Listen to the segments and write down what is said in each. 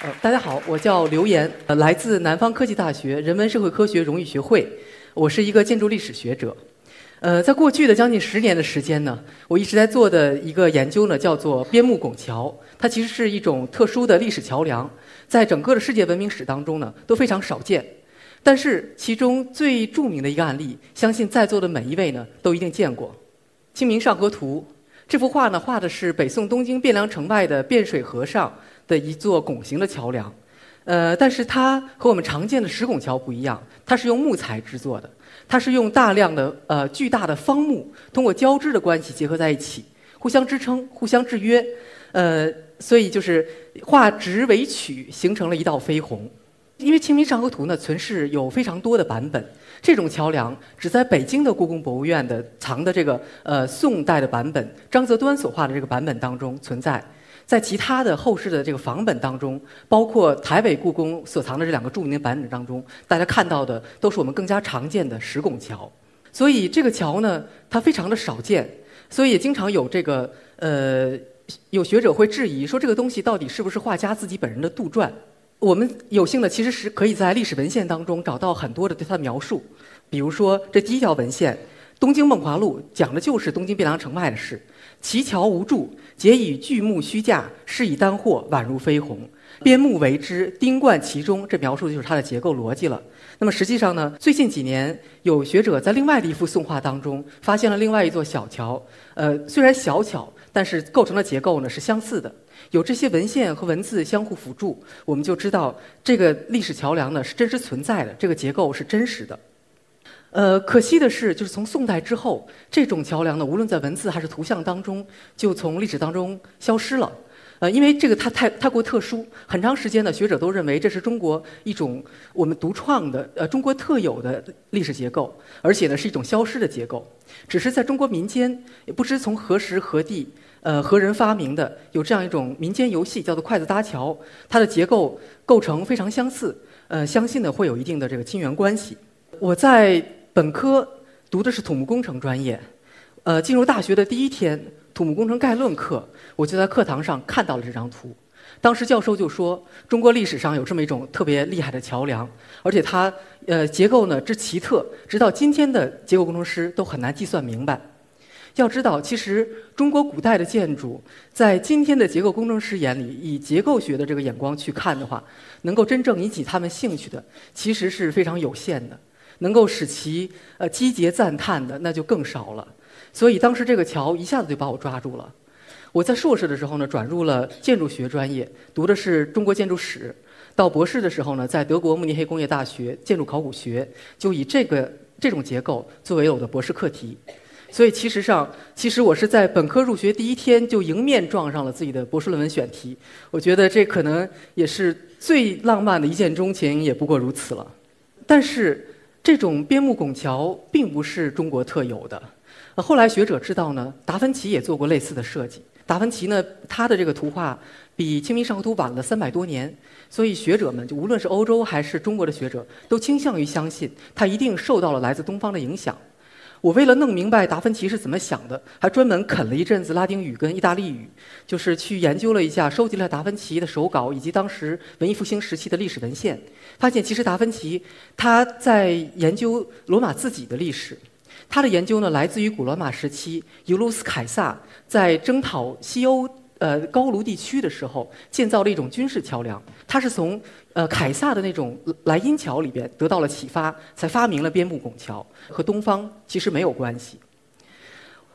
呃，大家好，我叫刘岩，呃，来自南方科技大学人文社会科学荣誉学会，我是一个建筑历史学者。呃，在过去的将近十年的时间呢，我一直在做的一个研究呢，叫做边牧拱桥。它其实是一种特殊的历史桥梁，在整个的世界文明史当中呢，都非常少见。但是其中最著名的一个案例，相信在座的每一位呢，都一定见过《清明上河图》。这幅画呢，画的是北宋东京汴梁城外的汴水河上。的一座拱形的桥梁，呃，但是它和我们常见的石拱桥不一样，它是用木材制作的，它是用大量的呃巨大的方木通过交织的关系结合在一起，互相支撑、互相制约，呃，所以就是画直为曲，形成了一道飞虹。因为《清明上河图》呢存世有非常多的版本，这种桥梁只在北京的故宫博物院的藏的这个呃宋代的版本，张择端所画的这个版本当中存在。在其他的后世的这个仿本当中，包括台北故宫所藏的这两个著名的版本当中，大家看到的都是我们更加常见的石拱桥。所以这个桥呢，它非常的少见，所以也经常有这个呃，有学者会质疑说这个东西到底是不是画家自己本人的杜撰？我们有幸的其实是可以在历史文献当中找到很多的对它的描述，比如说这第一条文献《东京梦华录》讲的就是东京汴梁城外的事。其桥无柱，皆以巨木虚架，是以丹货，宛如飞鸿。边木为之，钉贯其中。这描述的就是它的结构逻辑了。那么实际上呢，最近几年有学者在另外的一幅宋画当中发现了另外一座小桥。呃，虽然小巧，但是构成的结构呢是相似的。有这些文献和文字相互辅助，我们就知道这个历史桥梁呢是真实存在的，这个结构是真实的。呃，可惜的是，就是从宋代之后，这种桥梁呢，无论在文字还是图像当中，就从历史当中消失了。呃，因为这个它太太过特殊，很长时间呢，学者都认为这是中国一种我们独创的、呃中国特有的历史结构，而且呢是一种消失的结构。只是在中国民间，也不知从何时何地，呃何人发明的，有这样一种民间游戏，叫做筷子搭桥，它的结构构成非常相似，呃，相信呢会有一定的这个亲缘关系。我在。本科读的是土木工程专业，呃，进入大学的第一天，土木工程概论课，我就在课堂上看到了这张图。当时教授就说，中国历史上有这么一种特别厉害的桥梁，而且它呃结构呢之奇特，直到今天的结构工程师都很难计算明白。要知道，其实中国古代的建筑，在今天的结构工程师眼里，以结构学的这个眼光去看的话，能够真正引起他们兴趣的，其实是非常有限的。能够使其呃击节赞叹的那就更少了，所以当时这个桥一下子就把我抓住了。我在硕士的时候呢，转入了建筑学专业，读的是中国建筑史。到博士的时候呢，在德国慕尼黑工业大学建筑考古学，就以这个这种结构作为我的博士课题。所以其实上，其实我是在本科入学第一天就迎面撞上了自己的博士论文选题。我觉得这可能也是最浪漫的一见钟情，也不过如此了。但是。这种边牧拱桥并不是中国特有的，后来学者知道呢，达芬奇也做过类似的设计。达芬奇呢，他的这个图画比《清明上河图》晚了三百多年，所以学者们就无论是欧洲还是中国的学者，都倾向于相信他一定受到了来自东方的影响。我为了弄明白达芬奇是怎么想的，还专门啃了一阵子拉丁语跟意大利语，就是去研究了一下，收集了达芬奇的手稿以及当时文艺复兴时期的历史文献，发现其实达芬奇他在研究罗马自己的历史，他的研究呢来自于古罗马时期尤卢斯凯撒在征讨西欧。呃，高卢地区的时候建造了一种军事桥梁，他是从呃凯撒的那种莱茵桥里边得到了启发，才发明了边牧拱桥，和东方其实没有关系。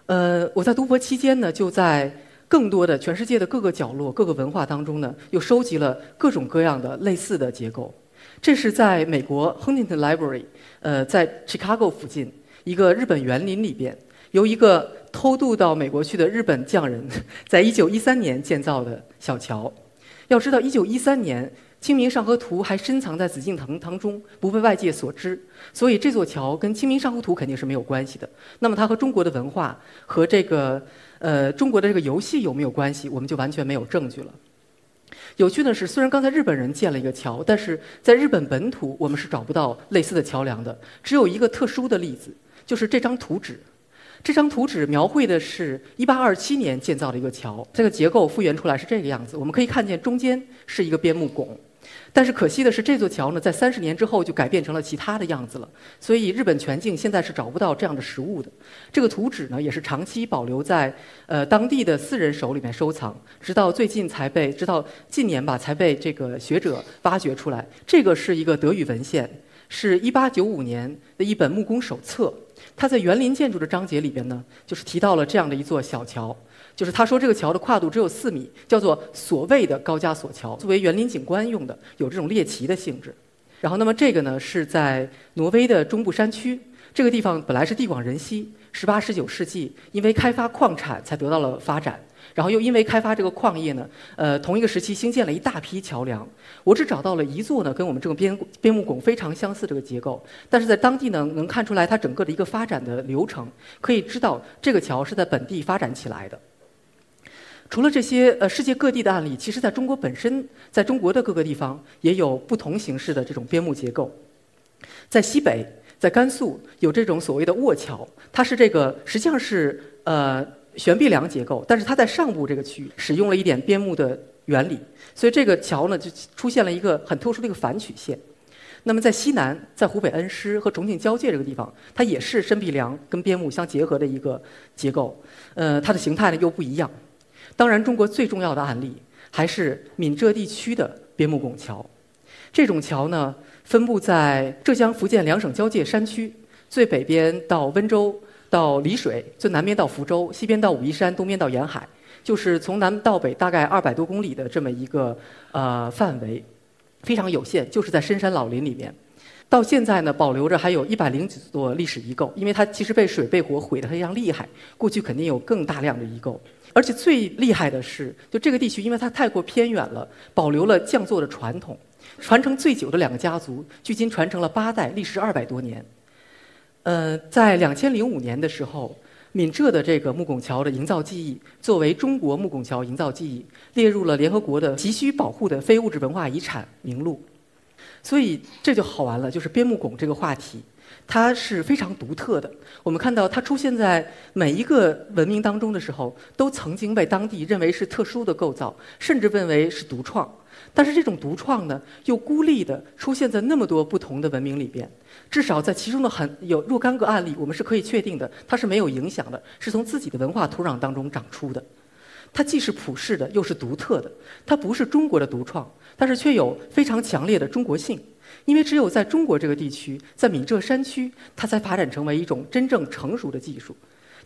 呃，我在读博期间呢，就在更多的全世界的各个角落、各个文化当中呢，又收集了各种各样的类似的结构。这是在美国 Huntington Library，呃，在 Chicago 附近一个日本园林里边。由一个偷渡到美国去的日本匠人，在一九一三年建造的小桥。要知道，一九一三年《清明上河图》还深藏在紫禁城当中，不被外界所知，所以这座桥跟《清明上河图》肯定是没有关系的。那么，它和中国的文化和这个呃中国的这个游戏有没有关系？我们就完全没有证据了。有趣的是，虽然刚才日本人建了一个桥，但是在日本本土我们是找不到类似的桥梁的。只有一个特殊的例子，就是这张图纸。这张图纸描绘的是1827年建造的一个桥，这个结构复原出来是这个样子。我们可以看见中间是一个边木拱。但是可惜的是，这座桥呢，在三十年之后就改变成了其他的样子了。所以日本全境现在是找不到这样的实物的。这个图纸呢，也是长期保留在呃当地的私人手里面收藏，直到最近才被，直到近年吧才被这个学者挖掘出来。这个是一个德语文献，是一八九五年的一本木工手册。它在园林建筑的章节里边呢，就是提到了这样的一座小桥。就是他说这个桥的跨度只有四米，叫做所谓的高加索桥，作为园林景观用的，有这种猎奇的性质。然后，那么这个呢是在挪威的中部山区，这个地方本来是地广人稀，十八、十九世纪因为开发矿产才得到了发展，然后又因为开发这个矿业呢，呃，同一个时期兴建了一大批桥梁。我只找到了一座呢，跟我们这个边边牧拱非常相似这个结构，但是在当地呢能看出来它整个的一个发展的流程，可以知道这个桥是在本地发展起来的。除了这些呃世界各地的案例，其实在中国本身，在中国的各个地方也有不同形式的这种边牧结构。在西北，在甘肃有这种所谓的卧桥，它是这个实际上是呃悬臂梁结构，但是它在上部这个区域使用了一点边牧的原理，所以这个桥呢就出现了一个很特殊的一个反曲线。那么在西南，在湖北恩施和重庆交界这个地方，它也是深壁梁跟边牧相结合的一个结构，呃，它的形态呢又不一样。当然，中国最重要的案例还是闽浙地区的边牧拱桥。这种桥呢，分布在浙江、福建两省交界山区，最北边到温州到丽水，最南边到福州，西边到武夷山，东边到沿海，就是从南到北大概二百多公里的这么一个呃范围，非常有限，就是在深山老林里面。到现在呢，保留着还有一百零几座历史遗构，因为它其实被水被火毁得非常厉害，过去肯定有更大量的遗构。而且最厉害的是，就这个地区，因为它太过偏远了，保留了匠作的传统。传承最久的两个家族，距今传承了八代，历时二百多年。呃，在两千零五年的时候，闽浙的这个木拱桥的营造技艺，作为中国木拱桥营造技艺，列入了联合国的急需保护的非物质文化遗产名录。所以这就好玩了，就是边牧拱这个话题。它是非常独特的。我们看到它出现在每一个文明当中的时候，都曾经被当地认为是特殊的构造，甚至认为是独创。但是这种独创呢，又孤立的出现在那么多不同的文明里边。至少在其中的很有若干个案例，我们是可以确定的，它是没有影响的，是从自己的文化土壤当中长出的。它既是普世的，又是独特的。它不是中国的独创，但是却有非常强烈的中国性。因为只有在中国这个地区，在闽浙山区，它才发展成为一种真正成熟的技术。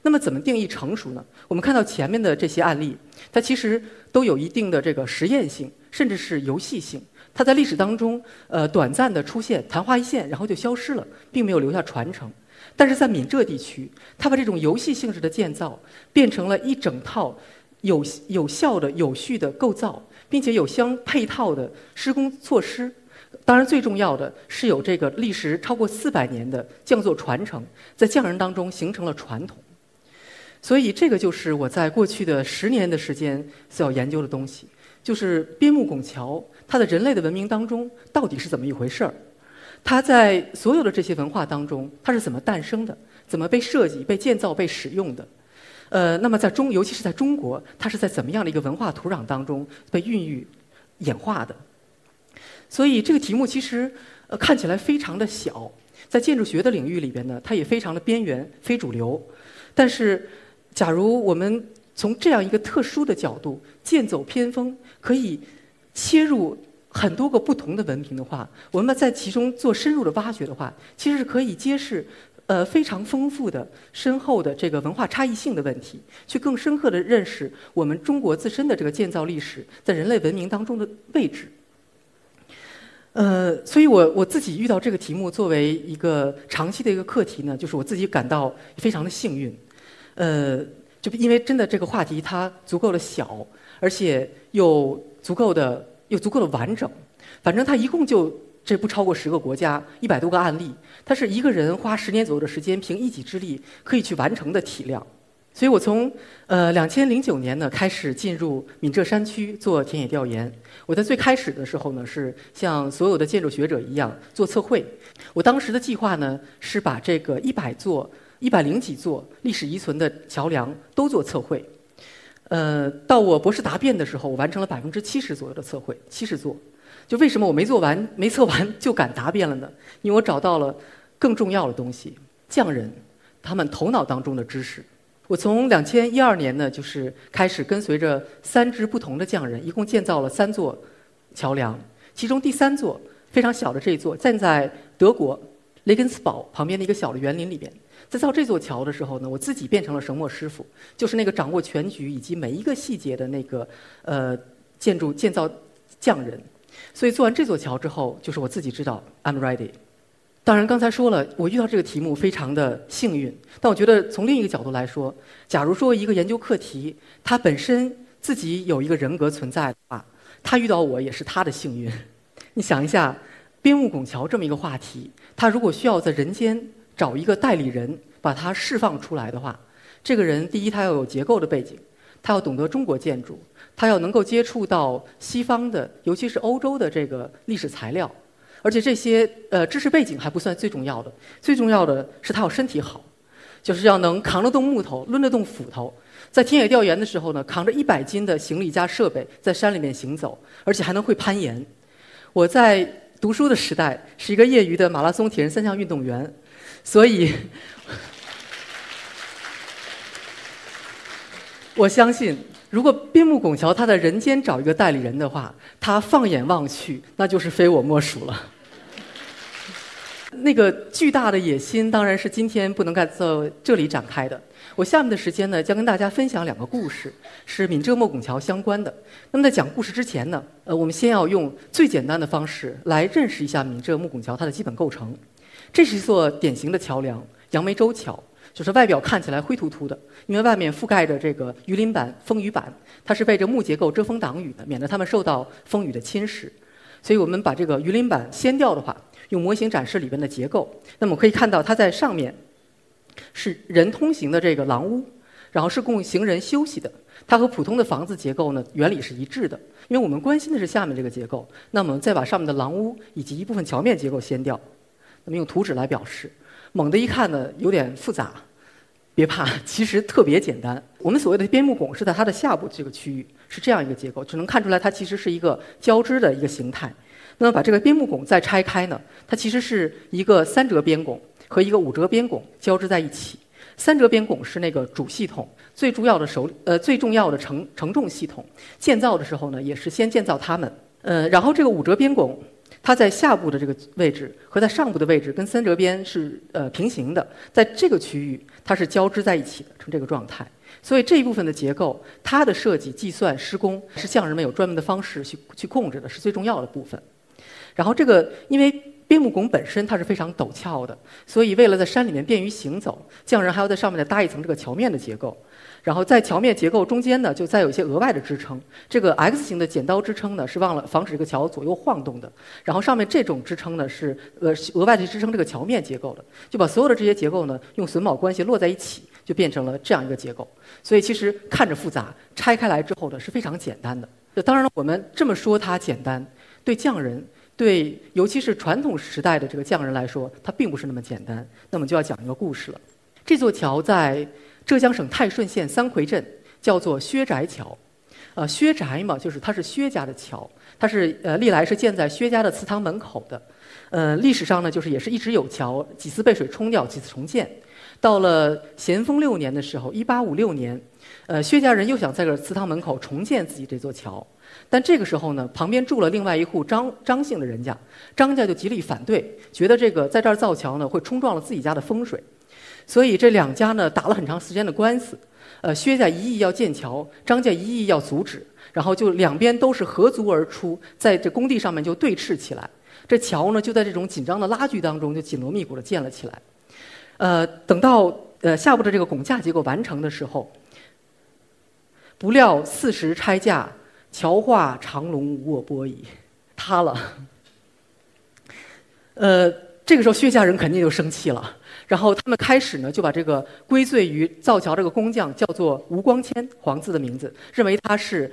那么，怎么定义成熟呢？我们看到前面的这些案例，它其实都有一定的这个实验性，甚至是游戏性。它在历史当中，呃，短暂的出现，昙花一现，然后就消失了，并没有留下传承。但是在闽浙地区，它把这种游戏性质的建造，变成了一整套有有效的、有序的构造，并且有相配套的施工措施。当然，最重要的是有这个历时超过四百年的匠作传承，在匠人当中形成了传统。所以，这个就是我在过去的十年的时间所要研究的东西，就是边牧拱桥，它在人类的文明当中到底是怎么一回事儿？它在所有的这些文化当中，它是怎么诞生的？怎么被设计、被建造、被使用的？呃，那么在中，尤其是在中国，它是在怎么样的一个文化土壤当中被孕育、演化的？所以这个题目其实呃看起来非常的小，在建筑学的领域里边呢，它也非常的边缘、非主流。但是，假如我们从这样一个特殊的角度剑走偏锋，可以切入很多个不同的文明的话，我们在其中做深入的挖掘的话，其实是可以揭示呃非常丰富的、深厚的这个文化差异性的问题，去更深刻的认识我们中国自身的这个建造历史在人类文明当中的位置。呃，所以我我自己遇到这个题目作为一个长期的一个课题呢，就是我自己感到非常的幸运，呃，就因为真的这个话题它足够的小，而且又足够的又足够的完整，反正它一共就这不超过十个国家，一百多个案例，它是一个人花十年左右的时间凭一己之力可以去完成的体量。所以我从呃两千零九年呢开始进入闽浙山区做田野调研。我在最开始的时候呢是像所有的建筑学者一样做测绘。我当时的计划呢是把这个一百座一百零几座历史遗存的桥梁都做测绘。呃，到我博士答辩的时候，我完成了百分之七十左右的测绘，七十座。就为什么我没做完、没测完就敢答辩了呢？因为我找到了更重要的东西——匠人他们头脑当中的知识。我从两千一二年呢，就是开始跟随着三支不同的匠人，一共建造了三座桥梁。其中第三座非常小的这一座，站在德国雷根斯堡旁边的一个小的园林里边。在造这座桥的时候呢，我自己变成了绳墨师傅，就是那个掌握全局以及每一个细节的那个呃建筑建造匠人。所以做完这座桥之后，就是我自己知道 I'm ready。当然，刚才说了，我遇到这个题目非常的幸运。但我觉得从另一个角度来说，假如说一个研究课题它本身自己有一个人格存在的话，他遇到我也是他的幸运。你想一下，边牧拱桥这么一个话题，他如果需要在人间找一个代理人把它释放出来的话，这个人第一他要有结构的背景，他要懂得中国建筑，他要能够接触到西方的，尤其是欧洲的这个历史材料。而且这些呃知识背景还不算最重要的，最重要的是他要身体好，就是要能扛得动木头、抡得动斧头，在田野调研的时候呢，扛着一百斤的行李加设备在山里面行走，而且还能会攀岩。我在读书的时代是一个业余的马拉松铁人三项运动员，所以我相信。如果边牧拱桥他在人间找一个代理人的话，他放眼望去，那就是非我莫属了。那个巨大的野心当然是今天不能在这里展开的。我下面的时间呢，将跟大家分享两个故事，是闽浙莫拱桥相关的。那么在讲故事之前呢，呃，我们先要用最简单的方式来认识一下闽浙莫拱桥它的基本构成。这是一座典型的桥梁——杨梅洲桥。就是外表看起来灰秃秃的，因为外面覆盖着这个鱼鳞板、风雨板，它是被这木结构遮风挡雨的，免得它们受到风雨的侵蚀。所以我们把这个鱼鳞板掀掉的话，用模型展示里边的结构。那么可以看到，它在上面是人通行的这个廊屋，然后是供行人休息的。它和普通的房子结构呢原理是一致的。因为我们关心的是下面这个结构，那么再把上面的廊屋以及一部分桥面结构掀掉。那么用图纸来表示，猛地一看呢，有点复杂。别怕，其实特别简单。我们所谓的边牧拱是在它的下部这个区域，是这样一个结构，只能看出来它其实是一个交织的一个形态。那么把这个边牧拱再拆开呢，它其实是一个三折边拱和一个五折边拱交织在一起。三折边拱是那个主系统最重要的手呃最重要的承承重系统，建造的时候呢也是先建造它们。呃，然后这个五折边拱。它在下部的这个位置和在上部的位置跟三折边是呃平行的，在这个区域它是交织在一起的，成这个状态。所以这一部分的结构，它的设计、计算、施工是匠人们有专门的方式去去控制的，是最重要的部分。然后这个因为边木拱本身它是非常陡峭的，所以为了在山里面便于行走，匠人还要在上面再搭一层这个桥面的结构。然后在桥面结构中间呢，就再有一些额外的支撑。这个 X 型的剪刀支撑呢，是忘了防止这个桥左右晃动的。然后上面这种支撑呢，是呃额外的支撑这个桥面结构的。就把所有的这些结构呢，用榫卯关系摞在一起，就变成了这样一个结构。所以其实看着复杂，拆开来之后呢，是非常简单的。当然了，我们这么说它简单，对匠人，对尤其是传统时代的这个匠人来说，它并不是那么简单。那么就要讲一个故事了。这座桥在。浙江省泰顺县三魁镇叫做薛宅桥，呃，薛宅嘛，就是它是薛家的桥，它是呃历来是建在薛家的祠堂门口的，呃，历史上呢就是也是一直有桥，几次被水冲掉，几次重建。到了咸丰六年的时候，一八五六年，呃，薛家人又想在这祠堂门口重建自己这座桥，但这个时候呢，旁边住了另外一户张张姓的人家，张家就极力反对，觉得这个在这儿造桥呢会冲撞了自己家的风水。所以这两家呢打了很长时间的官司，呃，薛家一意要建桥，张家一意要阻止，然后就两边都是合族而出，在这工地上面就对峙起来。这桥呢就在这种紧张的拉锯当中就紧锣密鼓的建了起来。呃，等到呃下部的这个拱架结构完成的时候，不料四时拆架，桥化长龙无我波矣，塌了。呃，这个时候薛家人肯定就生气了。然后他们开始呢，就把这个归罪于造桥这个工匠叫做吴光谦，黄字的名字，认为他是，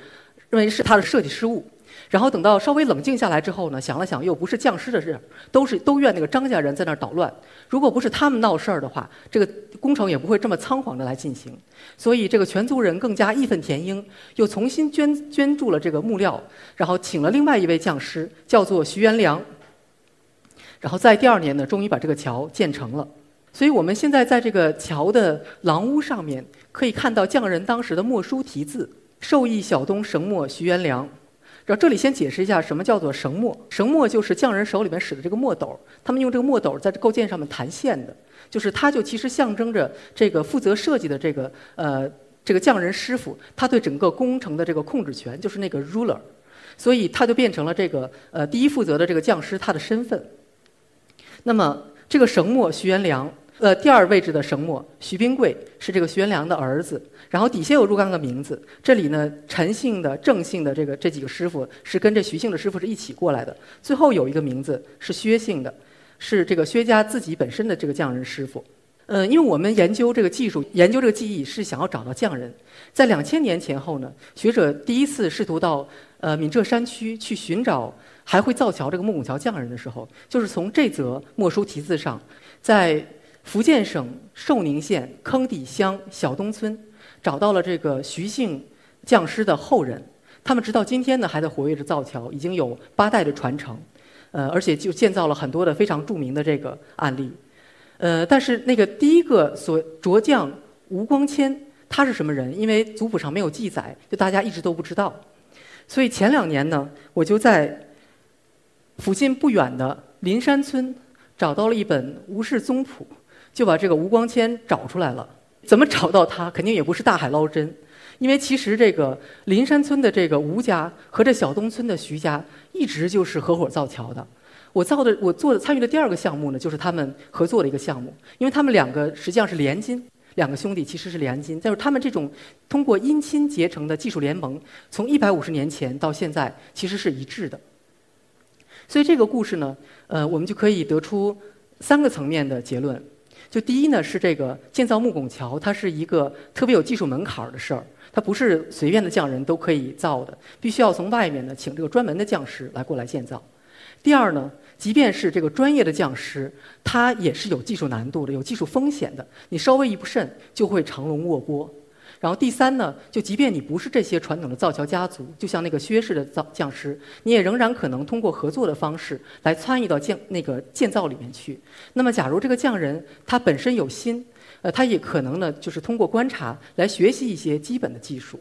认为是他的设计失误。然后等到稍微冷静下来之后呢，想了想，又不是匠师的事，都是都怨那个张家人在那儿捣乱。如果不是他们闹事儿的话，这个工程也不会这么仓皇的来进行。所以这个全族人更加义愤填膺，又重新捐捐助了这个木料，然后请了另外一位匠师，叫做徐元良。然后在第二年呢，终于把这个桥建成了。所以我们现在在这个桥的廊屋上面，可以看到匠人当时的墨书题字：“授意小东绳墨徐元良。”然后这里先解释一下什么叫做绳墨。绳墨就是匠人手里面使的这个墨斗，他们用这个墨斗在这构件上面弹线的，就是它就其实象征着这个负责设计的这个呃这个匠人师傅，他对整个工程的这个控制权，就是那个 ruler，所以他就变成了这个呃第一负责的这个匠师他的身份。那么这个绳墨徐元良。呃，第二位置的绳墨徐冰贵是这个徐元良的儿子，然后底下有若干个名字。这里呢，陈姓的、郑姓的这个这几个师傅是跟这徐姓的师傅是一起过来的。最后有一个名字是薛姓的，是这个薛家自己本身的这个匠人师傅。嗯，因为我们研究这个技术、研究这个技艺是想要找到匠人。在两千年前后呢，学者第一次试图到呃闽浙山区去寻找还会造桥这个木拱桥匠人的时候，就是从这则墨书题字上，在福建省寿宁县坑底乡小东村，找到了这个徐姓匠师的后人，他们直到今天呢还在活跃着造桥，已经有八代的传承，呃，而且就建造了很多的非常著名的这个案例，呃，但是那个第一个所着匠吴光谦，他是什么人？因为族谱上没有记载，就大家一直都不知道，所以前两年呢，我就在附近不远的林山村找到了一本吴氏宗谱。就把这个吴光谦找出来了。怎么找到他？肯定也不是大海捞针，因为其实这个林山村的这个吴家和这小东村的徐家一直就是合伙造桥的。我造的，我做的参与的第二个项目呢，就是他们合作的一个项目，因为他们两个实际上是连襟，两个兄弟其实是连襟，但是他们这种通过姻亲结成的技术联盟，从一百五十年前到现在其实是一致的。所以这个故事呢，呃，我们就可以得出三个层面的结论。就第一呢，是这个建造木拱桥，它是一个特别有技术门槛儿的事儿，它不是随便的匠人都可以造的，必须要从外面呢请这个专门的匠师来过来建造。第二呢，即便是这个专业的匠师，他也是有技术难度的，有技术风险的，你稍微一不慎就会长龙卧波。然后第三呢，就即便你不是这些传统的造桥家族，就像那个薛氏的造匠师，你也仍然可能通过合作的方式来参与到建那个建造里面去。那么，假如这个匠人他本身有心，呃，他也可能呢，就是通过观察来学习一些基本的技术。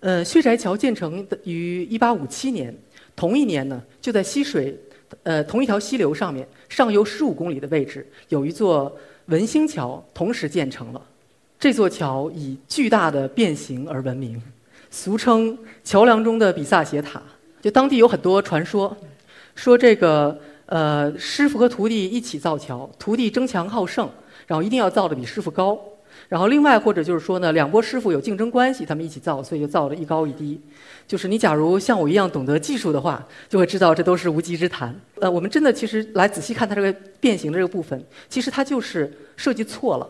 呃，薛宅桥建成的于一八五七年，同一年呢，就在溪水，呃，同一条溪流上面，上游十五公里的位置，有一座文兴桥，同时建成了。这座桥以巨大的变形而闻名，俗称桥梁中的比萨斜塔。就当地有很多传说，说这个呃师傅和徒弟一起造桥，徒弟争强好胜，然后一定要造的比师傅高。然后另外或者就是说呢，两拨师傅有竞争关系，他们一起造，所以就造的一高一低。就是你假如像我一样懂得技术的话，就会知道这都是无稽之谈。呃，我们真的其实来仔细看它这个变形的这个部分，其实它就是设计错了。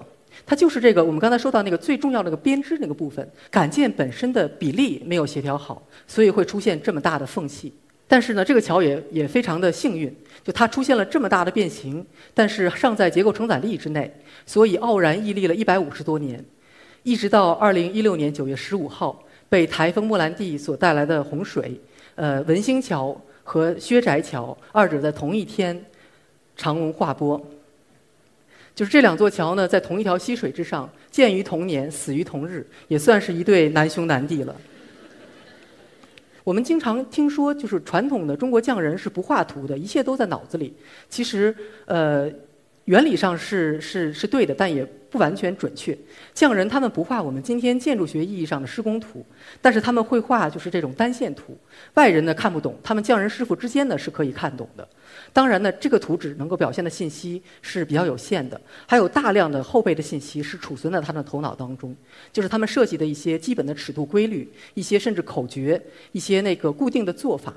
它就是这个，我们刚才说到那个最重要的那个编织那个部分，杆件本身的比例没有协调好，所以会出现这么大的缝隙。但是呢，这个桥也也非常的幸运，就它出现了这么大的变形，但是尚在结构承载力之内，所以傲然屹立了一百五十多年，一直到二零一六年九月十五号，被台风莫兰蒂所带来的洪水，呃，文兴桥和薛宅桥二者在同一天长龙划波。就是这两座桥呢，在同一条溪水之上，建于同年，死于同日，也算是一对难兄难弟了。我们经常听说，就是传统的中国匠人是不画图的，一切都在脑子里。其实，呃，原理上是是是对的，但也。不完全准确，匠人他们不画我们今天建筑学意义上的施工图，但是他们会画就是这种单线图，外人呢看不懂，他们匠人师傅之间呢是可以看懂的。当然呢，这个图纸能够表现的信息是比较有限的，还有大量的后备的信息是储存在他的头脑当中，就是他们设计的一些基本的尺度规律，一些甚至口诀，一些那个固定的做法。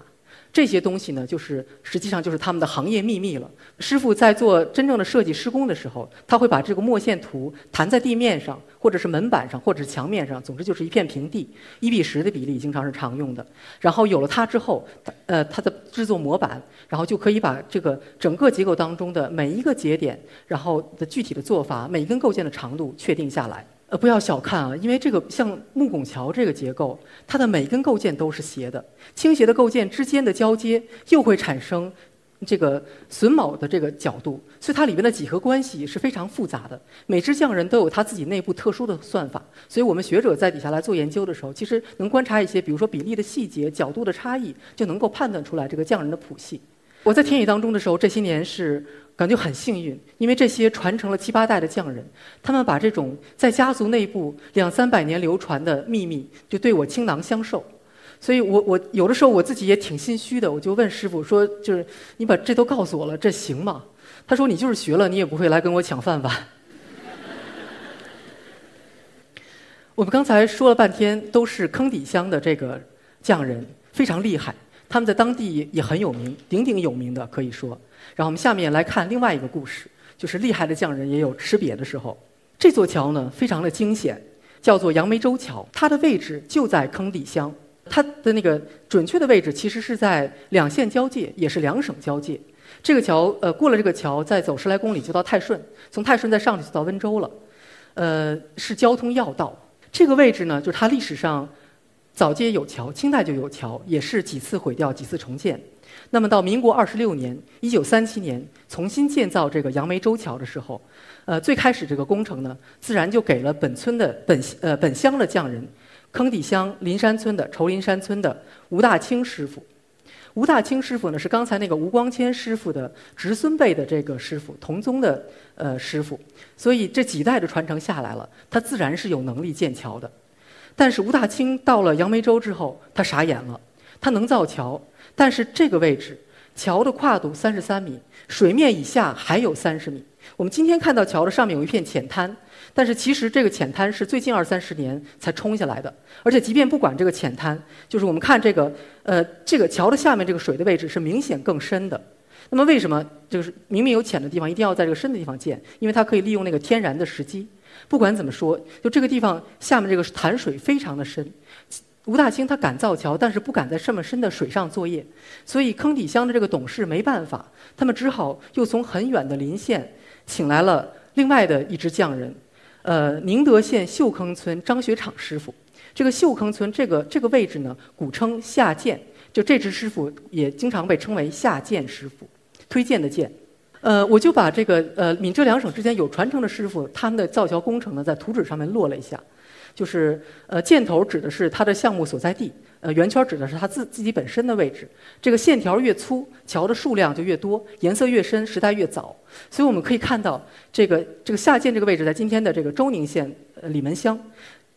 这些东西呢，就是实际上就是他们的行业秘密了。师傅在做真正的设计施工的时候，他会把这个墨线图弹在地面上，或者是门板上，或者是墙面上，总之就是一片平地，一比十的比例经常是常用的。然后有了它之后，呃，它的制作模板，然后就可以把这个整个结构当中的每一个节点，然后的具体的做法，每一根构件的长度确定下来。呃，不要小看啊，因为这个像木拱桥这个结构，它的每根构件都是斜的，倾斜的构件之间的交接又会产生这个榫卯的这个角度，所以它里边的几何关系是非常复杂的。每支匠人都有他自己内部特殊的算法，所以我们学者在底下来做研究的时候，其实能观察一些，比如说比例的细节、角度的差异，就能够判断出来这个匠人的谱系。我在田野当中的时候，这些年是。感觉很幸运，因为这些传承了七八代的匠人，他们把这种在家族内部两三百年流传的秘密，就对我倾囊相授。所以我我有的时候我自己也挺心虚的，我就问师傅说：“就是你把这都告诉我了，这行吗？”他说：“你就是学了，你也不会来跟我抢饭碗。”我们刚才说了半天，都是坑底乡的这个匠人，非常厉害，他们在当地也很有名，鼎鼎有名的可以说。然后我们下面来看另外一个故事，就是厉害的匠人也有吃瘪的时候。这座桥呢，非常的惊险，叫做杨梅洲桥。它的位置就在坑底乡，它的那个准确的位置其实是在两县交界，也是两省交界。这个桥，呃，过了这个桥，再走十来公里就到泰顺，从泰顺再上去就到温州了，呃，是交通要道。这个位置呢，就是它历史上早街有桥，清代就有桥，也是几次毁掉，几次重建。那么到民国二十六年，一九三七年重新建造这个杨梅洲桥的时候，呃，最开始这个工程呢，自然就给了本村的本呃本乡的匠人，坑底乡林山村的仇林山村的吴大清师傅。吴大清师傅呢，是刚才那个吴光谦师傅的侄孙辈的这个师傅，同宗的呃师傅，所以这几代的传承下来了，他自然是有能力建桥的。但是吴大清到了杨梅洲之后，他傻眼了，他能造桥。但是这个位置，桥的跨度三十三米，水面以下还有三十米。我们今天看到桥的上面有一片浅滩，但是其实这个浅滩是最近二三十年才冲下来的。而且即便不管这个浅滩，就是我们看这个，呃，这个桥的下面这个水的位置是明显更深的。那么为什么就是明明有浅的地方，一定要在这个深的地方建？因为它可以利用那个天然的时机。不管怎么说，就这个地方下面这个潭水非常的深。吴大清他敢造桥，但是不敢在这么深的水上作业，所以坑底乡的这个董事没办法，他们只好又从很远的邻县请来了另外的一支匠人，呃，宁德县秀坑村张学场师傅。这个秀坑村这个这个位置呢，古称下涧，就这支师傅也经常被称为下涧师傅，推荐的荐。呃，我就把这个呃闽浙两省之间有传承的师傅他们的造桥工程呢，在图纸上面落了一下。就是呃箭头指的是它的项目所在地，呃圆圈指的是它自自己本身的位置。这个线条越粗，桥的数量就越多，颜色越深，时代越早。所以我们可以看到，这个这个下涧这个位置在今天的这个周宁县呃李门乡，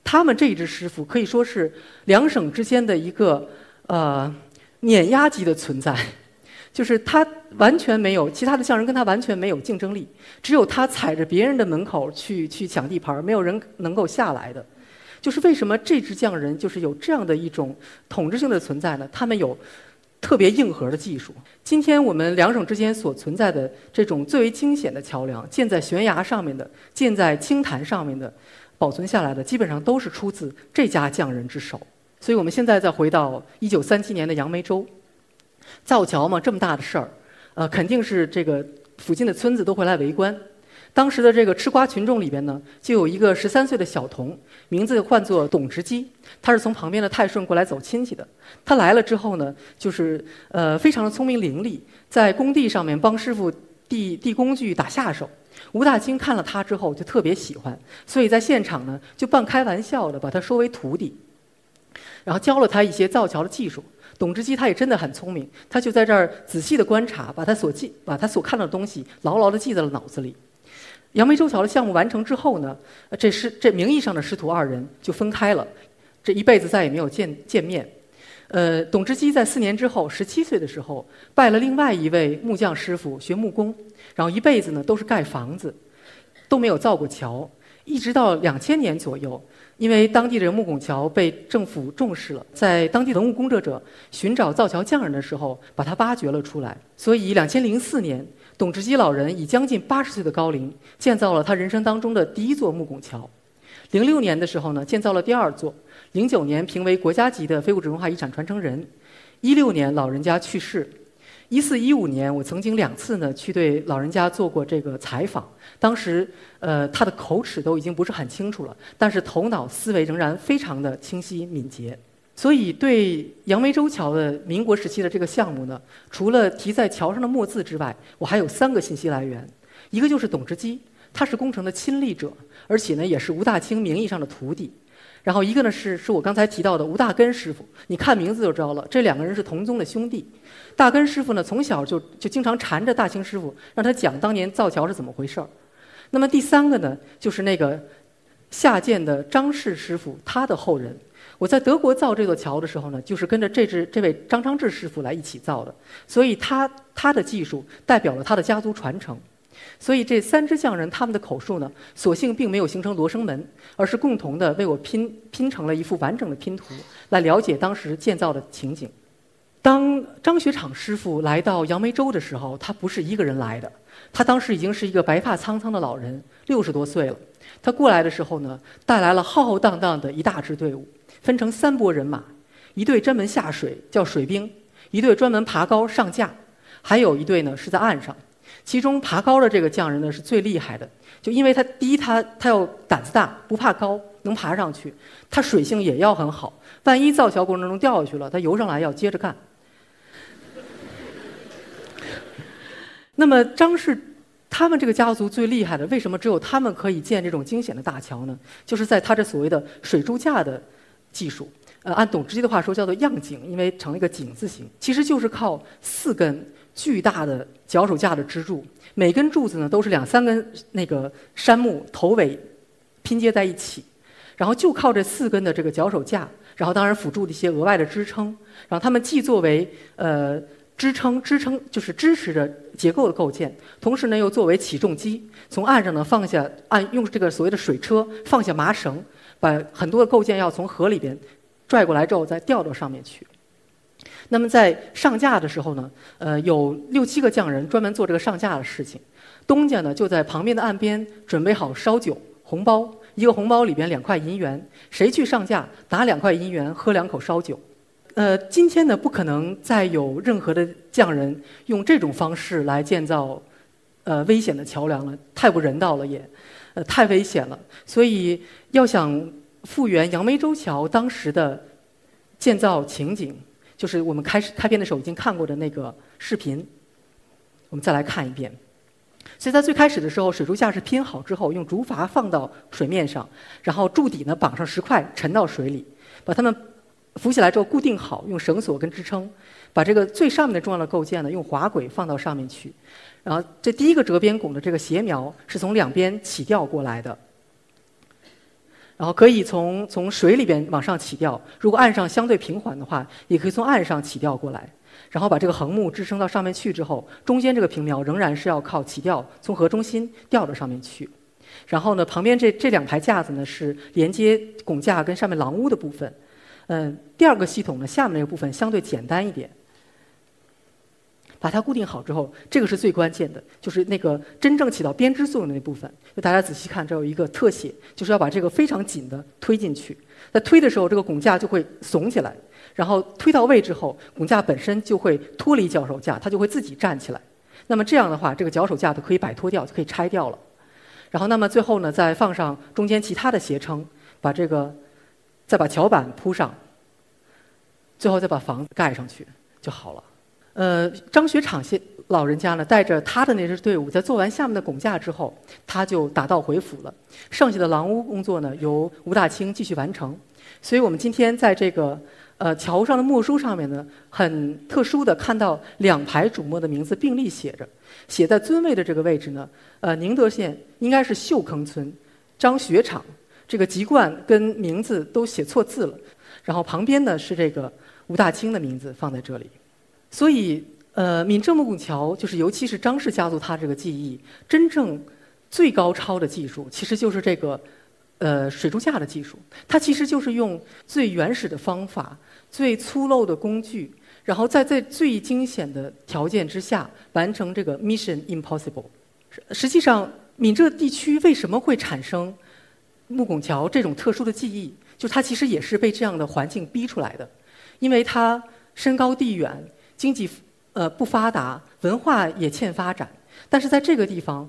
他们这一支师傅可以说是两省之间的一个呃碾压级的存在，就是他完全没有其他的匠人跟他完全没有竞争力，只有他踩着别人的门口去去抢地盘，没有人能够下来的。就是为什么这支匠人就是有这样的一种统治性的存在呢？他们有特别硬核的技术。今天我们两省之间所存在的这种最为惊险的桥梁，建在悬崖上面的，建在青潭上面的，保存下来的，基本上都是出自这家匠人之手。所以我们现在再回到一九三七年的杨梅洲，造桥嘛，这么大的事儿，呃，肯定是这个附近的村子都会来围观。当时的这个吃瓜群众里边呢，就有一个十三岁的小童，名字唤作董直基，他是从旁边的泰顺过来走亲戚的。他来了之后呢，就是呃非常的聪明伶俐，在工地上面帮师傅递递工具、打下手。吴大清看了他之后就特别喜欢，所以在现场呢就半开玩笑的把他收为徒弟，然后教了他一些造桥的技术。董直基他也真的很聪明，他就在这儿仔细的观察，把他所记、把他所看到的东西牢牢的记在了脑子里。杨梅洲桥的项目完成之后呢，这师这名义上的师徒二人就分开了，这一辈子再也没有见见面。呃，董直基在四年之后，十七岁的时候，拜了另外一位木匠师傅学木工，然后一辈子呢都是盖房子，都没有造过桥。一直到两千年左右，因为当地的木拱桥被政府重视了，在当地文物工作者寻找造桥匠人的时候，把它挖掘了出来。所以，两千零四年，董志基老人以将近八十岁的高龄，建造了他人生当中的第一座木拱桥。零六年的时候呢，建造了第二座。零九年评为国家级的非物质文化遗产传承人。一六年老人家去世。一四一五年，我曾经两次呢去对老人家做过这个采访。当时，呃，他的口齿都已经不是很清楚了，但是头脑思维仍然非常的清晰敏捷。所以，对杨梅洲桥的民国时期的这个项目呢，除了题在桥上的墨字之外，我还有三个信息来源。一个就是董之基，他是工程的亲历者，而且呢也是吴大清名义上的徒弟。然后一个呢是是我刚才提到的吴大根师傅，你看名字就知道了，这两个人是同宗的兄弟。大根师傅呢从小就就经常缠着大清师傅，让他讲当年造桥是怎么回事儿。那么第三个呢就是那个下建的张氏师傅，他的后人。我在德国造这座桥的时候呢，就是跟着这支这位张昌志师傅来一起造的，所以他他的技术代表了他的家族传承。所以这三支匠人他们的口述呢，索性并没有形成罗生门，而是共同的为我拼拼成了一幅完整的拼图，来了解当时建造的情景。当张学场师傅来到杨梅洲的时候，他不是一个人来的，他当时已经是一个白发苍苍的老人，六十多岁了。他过来的时候呢，带来了浩浩荡荡的一大支队伍，分成三拨人马，一队专门下水叫水兵，一队专门爬高上架，还有一队呢是在岸上。其中爬高的这个匠人呢是最厉害的，就因为他第一他他要胆子大，不怕高，能爬上去；他水性也要很好，万一造桥过程中掉下去了，他游上来要接着干。那么张氏他们这个家族最厉害的，为什么只有他们可以建这种惊险的大桥呢？就是在他这所谓的水柱架的技术，呃，按董之基的话说叫做样井，因为成了一个井字形，其实就是靠四根。巨大的脚手架的支柱，每根柱子呢都是两三根那个杉木头尾拼接在一起，然后就靠这四根的这个脚手架，然后当然辅助的一些额外的支撑，然后它们既作为呃支撑支撑就是支持着结构的构建，同时呢又作为起重机，从岸上呢放下按用这个所谓的水车放下麻绳，把很多的构件要从河里边拽过来之后再吊到上面去。那么在上架的时候呢，呃，有六七个匠人专门做这个上架的事情。东家呢就在旁边的岸边准备好烧酒、红包，一个红包里边两块银元，谁去上架拿两块银元喝两口烧酒。呃，今天呢不可能再有任何的匠人用这种方式来建造呃危险的桥梁了，太不人道了也，呃太危险了。所以要想复原杨梅洲桥当时的建造情景。就是我们开始开篇的时候已经看过的那个视频，我们再来看一遍。所以在最开始的时候，水柱架是拼好之后，用竹筏放到水面上，然后柱底呢绑上石块沉到水里，把它们浮起来之后固定好，用绳索跟支撑，把这个最上面的重要的构件呢用滑轨放到上面去，然后这第一个折边拱的这个斜苗是从两边起吊过来的。然后可以从从水里边往上起吊，如果岸上相对平缓的话，也可以从岸上起吊过来。然后把这个横木支撑到上面去之后，中间这个平苗仍然是要靠起吊从河中心吊到上面去。然后呢，旁边这这两排架子呢是连接拱架跟上面廊屋的部分。嗯，第二个系统呢，下面那个部分相对简单一点。把它固定好之后，这个是最关键的，就是那个真正起到编织作用的那部分。就大家仔细看，这有一个特写，就是要把这个非常紧的推进去。在推的时候，这个拱架就会耸起来，然后推到位之后，拱架本身就会脱离脚手架，它就会自己站起来。那么这样的话，这个脚手架就可以摆脱掉，就可以拆掉了。然后，那么最后呢，再放上中间其他的斜撑，把这个再把桥板铺上，最后再把房子盖上去就好了。呃，张学场先老人家呢，带着他的那支队伍，在做完下面的拱架之后，他就打道回府了。剩下的廊屋工作呢，由吴大清继续完成。所以我们今天在这个呃桥上的墨书上面呢，很特殊的看到两排主墨的名字并立写着，写在尊位的这个位置呢，呃，宁德县应该是秀坑村张学场，这个籍贯跟名字都写错字了。然后旁边呢是这个吴大清的名字放在这里。所以，呃，闽浙木拱桥就是，尤其是张氏家族他这个技艺，真正最高超的技术，其实就是这个呃水柱架的技术。它其实就是用最原始的方法、最粗陋的工具，然后在在最惊险的条件之下完成这个 Mission Impossible。实际上，闽浙地区为什么会产生木拱桥这种特殊的技艺？就它其实也是被这样的环境逼出来的，因为它身高地远，经济呃不发达，文化也欠发展。但是在这个地方，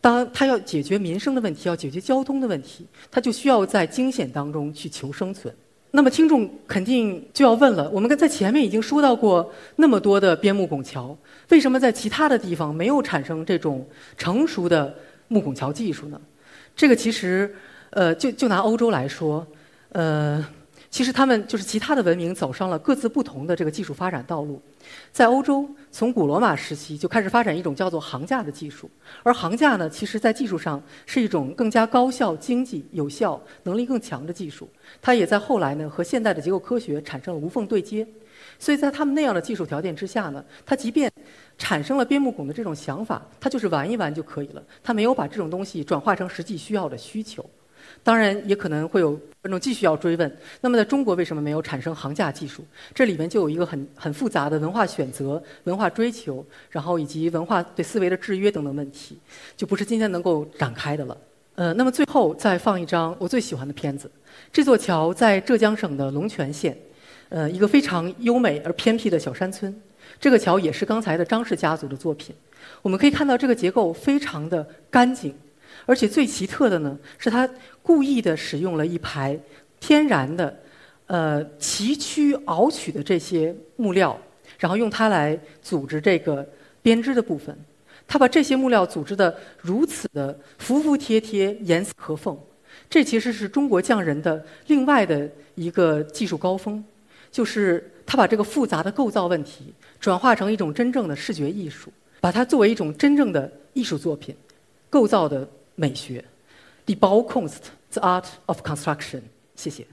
当它要解决民生的问题，要解决交通的问题，它就需要在惊险当中去求生存。那么听众肯定就要问了：我们在前面已经说到过那么多的边木拱桥，为什么在其他的地方没有产生这种成熟的木拱桥技术呢？这个其实，呃，就就拿欧洲来说。呃，其实他们就是其他的文明走上了各自不同的这个技术发展道路。在欧洲，从古罗马时期就开始发展一种叫做桁架的技术，而桁架呢，其实在技术上是一种更加高效、经济、有效、能力更强的技术。它也在后来呢和现代的结构科学产生了无缝对接。所以在他们那样的技术条件之下呢，它即便产生了边牧拱的这种想法，它就是玩一玩就可以了，它没有把这种东西转化成实际需要的需求。当然，也可能会有观众继续要追问：那么在中国为什么没有产生行架技术？这里面就有一个很很复杂的文化选择、文化追求，然后以及文化对思维的制约等等问题，就不是今天能够展开的了。呃，那么最后再放一张我最喜欢的片子。这座桥在浙江省的龙泉县，呃，一个非常优美而偏僻的小山村。这个桥也是刚才的张氏家族的作品。我们可以看到这个结构非常的干净。而且最奇特的呢，是他故意的使用了一排天然的、呃崎岖凹曲的这些木料，然后用它来组织这个编织的部分。他把这些木料组织的如此的服服帖帖、严丝合缝，这其实是中国匠人的另外的一个技术高峰，就是他把这个复杂的构造问题转化成一种真正的视觉艺术，把它作为一种真正的艺术作品，构造的。美学，Die Baukunst, the art of construction。谢谢。